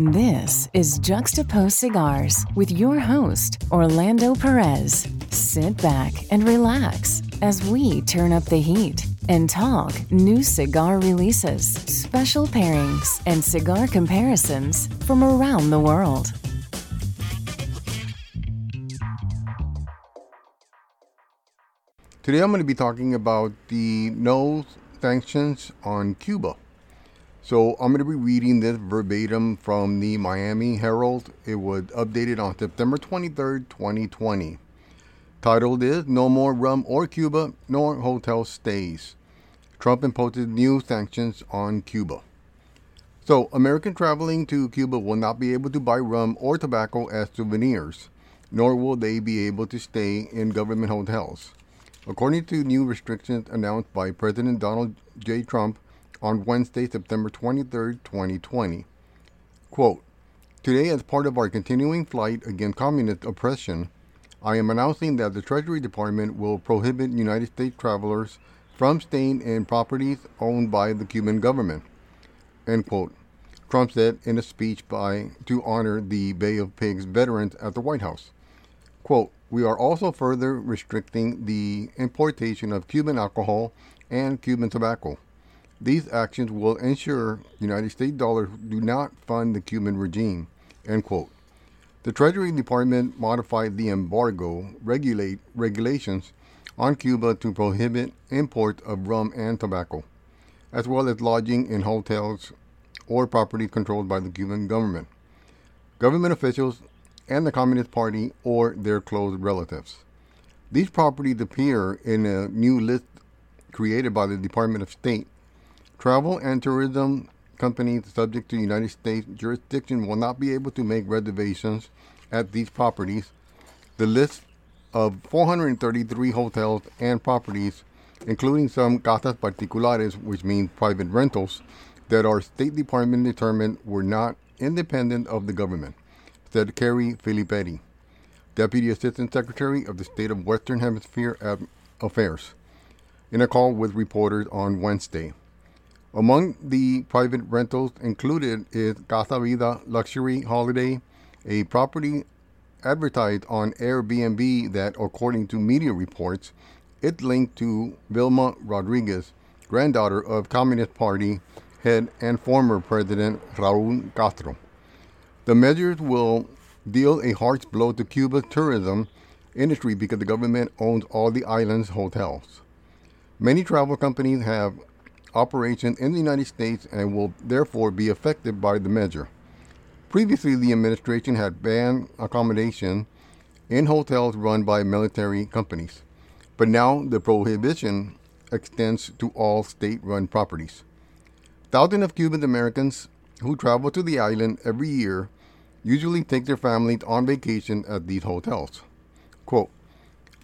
This is Juxtapoz Cigars with your host, Orlando Perez. Sit back and relax as we turn up the heat and talk new cigar releases, special pairings, and cigar comparisons from around the world. Today I'm going to be talking about the no sanctions on Cuba. So I'm going to be reading this verbatim from the Miami Herald. It was updated on September 23rd, 2020. Titled is No More Rum or Cuba, nor Hotel Stays. Trump imposed new sanctions on Cuba. So, American traveling to Cuba will not be able to buy rum or tobacco as souvenirs, nor will they be able to stay in government hotels. According to new restrictions announced by President Donald J. Trump on Wednesday, September 23, 2020. Quote, Today, as part of our continuing fight against communist oppression, I am announcing that the Treasury Department will prohibit United States travelers from staying in properties owned by the Cuban government. End quote. Trump said in a speech by to honor the Bay of Pigs veterans at the White House. Quote, we are also further restricting the importation of Cuban alcohol and Cuban tobacco. These actions will ensure United States dollars do not fund the Cuban regime. End quote. The Treasury Department modified the embargo regulate regulations on Cuba to prohibit import of rum and tobacco, as well as lodging in hotels or property controlled by the Cuban government, government officials, and the Communist Party or their close relatives. These properties appear in a new list created by the Department of State Travel and tourism companies subject to United States jurisdiction will not be able to make reservations at these properties. The list of 433 hotels and properties, including some casas particulares, which means private rentals, that our State Department determined were not independent of the government, said Carrie Filipetti, Deputy Assistant Secretary of the State of Western Hemisphere Affairs, in a call with reporters on Wednesday. Among the private rentals included is Casa Vida Luxury Holiday, a property advertised on Airbnb that, according to media reports, it linked to Vilma Rodriguez, granddaughter of Communist Party head and former President Raul Castro. The measures will deal a harsh blow to Cuba's tourism industry because the government owns all the island's hotels. Many travel companies have operation in the United States and will therefore be affected by the measure. Previously, the administration had banned accommodation in hotels run by military companies, but now the prohibition extends to all state run properties. Thousands of Cuban Americans who travel to the island every year usually take their families on vacation at these hotels. Quote,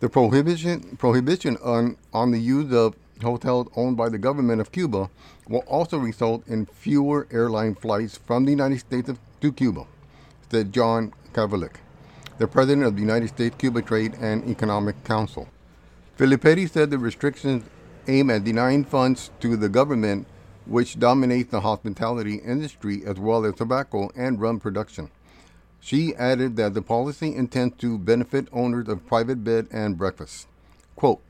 the prohibition, prohibition on, on the use of hotels owned by the government of Cuba will also result in fewer airline flights from the United States to Cuba, said John Kavulich, the president of the United States Cuba Trade and Economic Council. Filipetti said the restrictions aim at denying funds to the government, which dominates the hospitality industry as well as tobacco and rum production. She added that the policy intends to benefit owners of private bed and breakfast. Quote,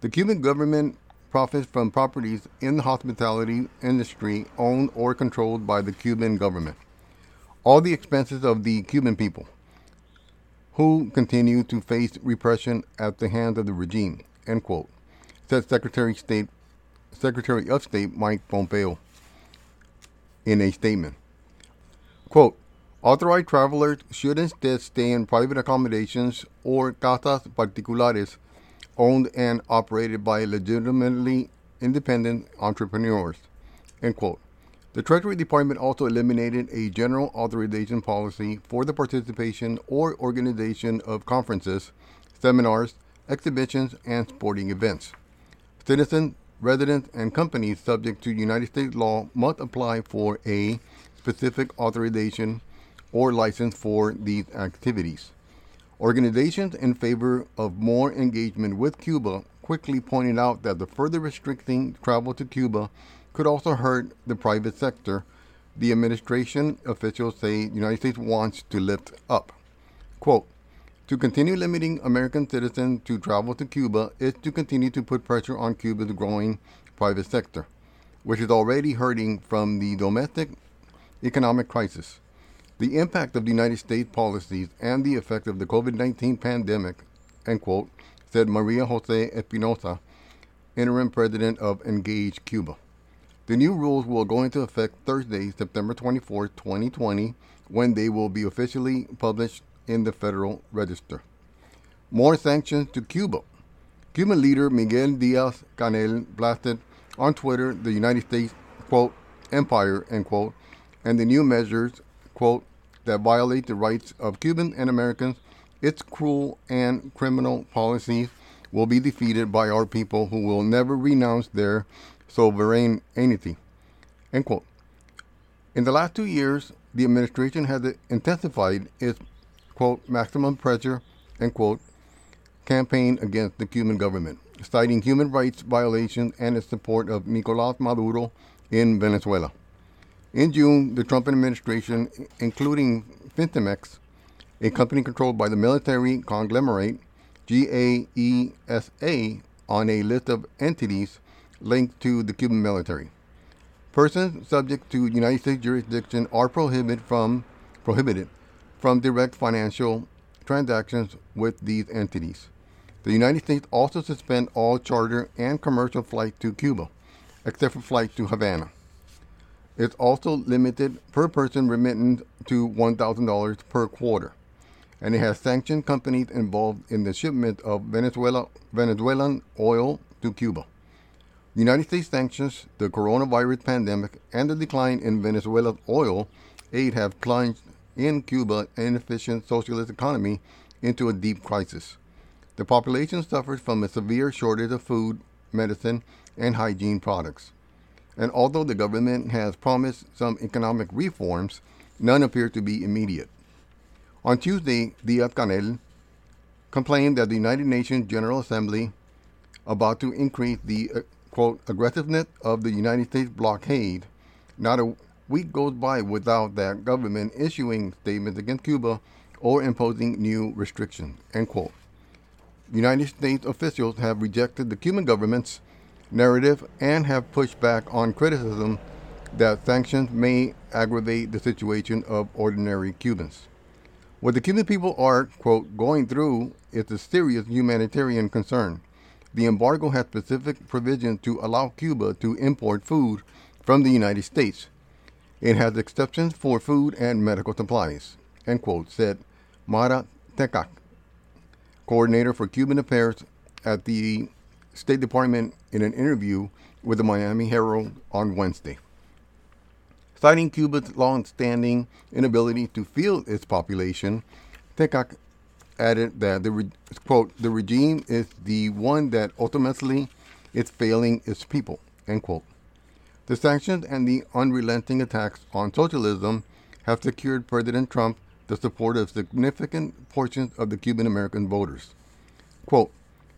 the Cuban government profits from properties in the hospitality industry owned or controlled by the Cuban government. All the expenses of the Cuban people, who continue to face repression at the hands of the regime, end quote, said Secretary, State, Secretary of State Mike Pompeo in a statement. Quote, authorized travelers should instead stay in private accommodations or casas particulares owned and operated by legitimately independent entrepreneurs. End quote. The Treasury Department also eliminated a general authorization policy for the participation or organization of conferences, seminars, exhibitions, and sporting events. Citizens, residents, and companies subject to United States law must apply for a specific authorization or license for these activities. Organizations in favor of more engagement with Cuba quickly pointed out that the further restricting travel to Cuba could also hurt the private sector, the administration officials say the United States wants to lift up. Quote, to continue limiting American citizens to travel to Cuba is to continue to put pressure on Cuba's growing private sector, which is already hurting from the domestic economic crisis. The impact of the United States policies and the effect of the COVID 19 pandemic, end quote, said Maria Jose Espinosa, interim president of Engage Cuba. The new rules will go into effect Thursday, September 24, 2020, when they will be officially published in the Federal Register. More sanctions to Cuba. Cuban leader Miguel Diaz Canel blasted on Twitter the United States, quote, empire, end quote, and the new measures, quote, that violate the rights of Cuban and Americans, its cruel and criminal policies will be defeated by our people who will never renounce their sovereignty. End quote. In the last two years, the administration has intensified its quote maximum pressure end quote campaign against the Cuban government, citing human rights violations and its support of Nicolas Maduro in Venezuela. In June, the Trump administration, including Fincimex, a company controlled by the military conglomerate GAESA, on a list of entities linked to the Cuban military. Persons subject to United States jurisdiction are prohibited from prohibited from direct financial transactions with these entities. The United States also suspend all charter and commercial flights to Cuba, except for flights to Havana. It's also limited per person remittance to $1,000 per quarter, and it has sanctioned companies involved in the shipment of Venezuela, Venezuelan oil to Cuba. United States sanctions, the coronavirus pandemic, and the decline in Venezuela's oil aid have plunged in Cuba an inefficient socialist economy into a deep crisis. The population suffers from a severe shortage of food, medicine, and hygiene products. And although the government has promised some economic reforms, none appear to be immediate. On Tuesday, Diaz Canel complained that the United Nations General Assembly about to increase the uh, quote aggressiveness of the United States blockade. Not a week goes by without that government issuing statements against Cuba or imposing new restrictions. End quote. United States officials have rejected the Cuban government's narrative and have pushed back on criticism that sanctions may aggravate the situation of ordinary Cubans. What the Cuban people are, quote, going through is a serious humanitarian concern. The embargo has specific provisions to allow Cuba to import food from the United States. It has exceptions for food and medical supplies, end quote, said Mara Tekach, coordinator for Cuban affairs at the State Department in an interview with the Miami Herald on Wednesday. Citing Cuba's long-standing inability to field its population, Tekach added that the quote the regime is the one that ultimately is failing its people end quote. The sanctions and the unrelenting attacks on socialism have secured President Trump the support of significant portions of the Cuban American voters. Quote,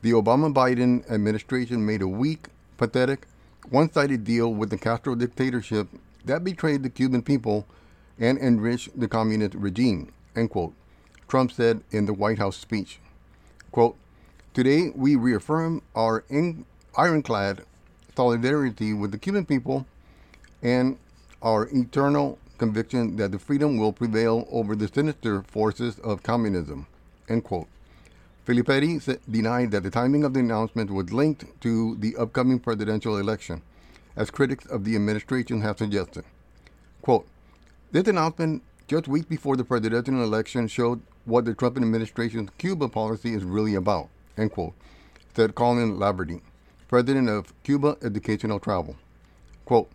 the Obama Biden administration made a weak, pathetic, one sided deal with the Castro dictatorship that betrayed the Cuban people and enriched the communist regime, end quote, Trump said in the White House speech. Quote, Today we reaffirm our in- ironclad solidarity with the Cuban people and our eternal conviction that the freedom will prevail over the sinister forces of communism. End quote. Filipetti denied that the timing of the announcement was linked to the upcoming presidential election, as critics of the administration have suggested. Quote, this announcement just weeks before the presidential election showed what the Trump administration's Cuba policy is really about, end quote, said Colin Laverty president of Cuba Educational Travel. Quote,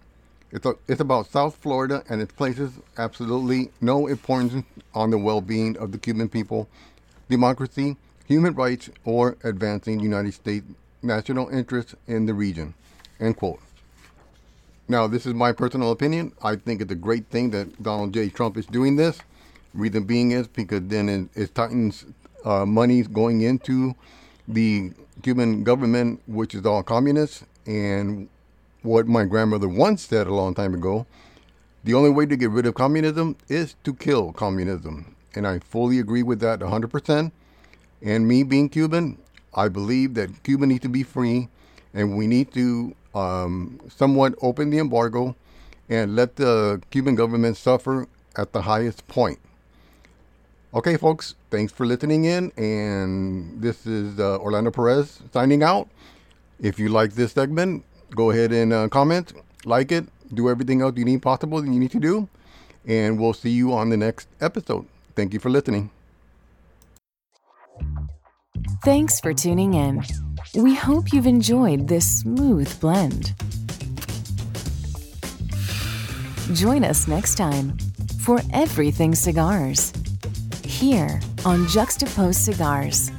it's, a, it's about South Florida and it places absolutely no importance on the well being of the Cuban people, democracy, human rights, or advancing United States national interests in the region. End quote. Now, this is my personal opinion. I think it's a great thing that Donald J. Trump is doing this. Reason being is because then it, it tightens uh, money going into the Cuban government, which is all communist, and what my grandmother once said a long time ago the only way to get rid of communism is to kill communism. And I fully agree with that 100%. And me being Cuban, I believe that Cuba needs to be free and we need to um, somewhat open the embargo and let the Cuban government suffer at the highest point. Okay, folks, thanks for listening in. And this is uh, Orlando Perez signing out. If you like this segment, go ahead and uh, comment, like it, do everything else you need possible that you need to do. And we'll see you on the next episode. Thank you for listening. Thanks for tuning in. We hope you've enjoyed this smooth blend. Join us next time for Everything Cigars here on Juxtapoz Cigars.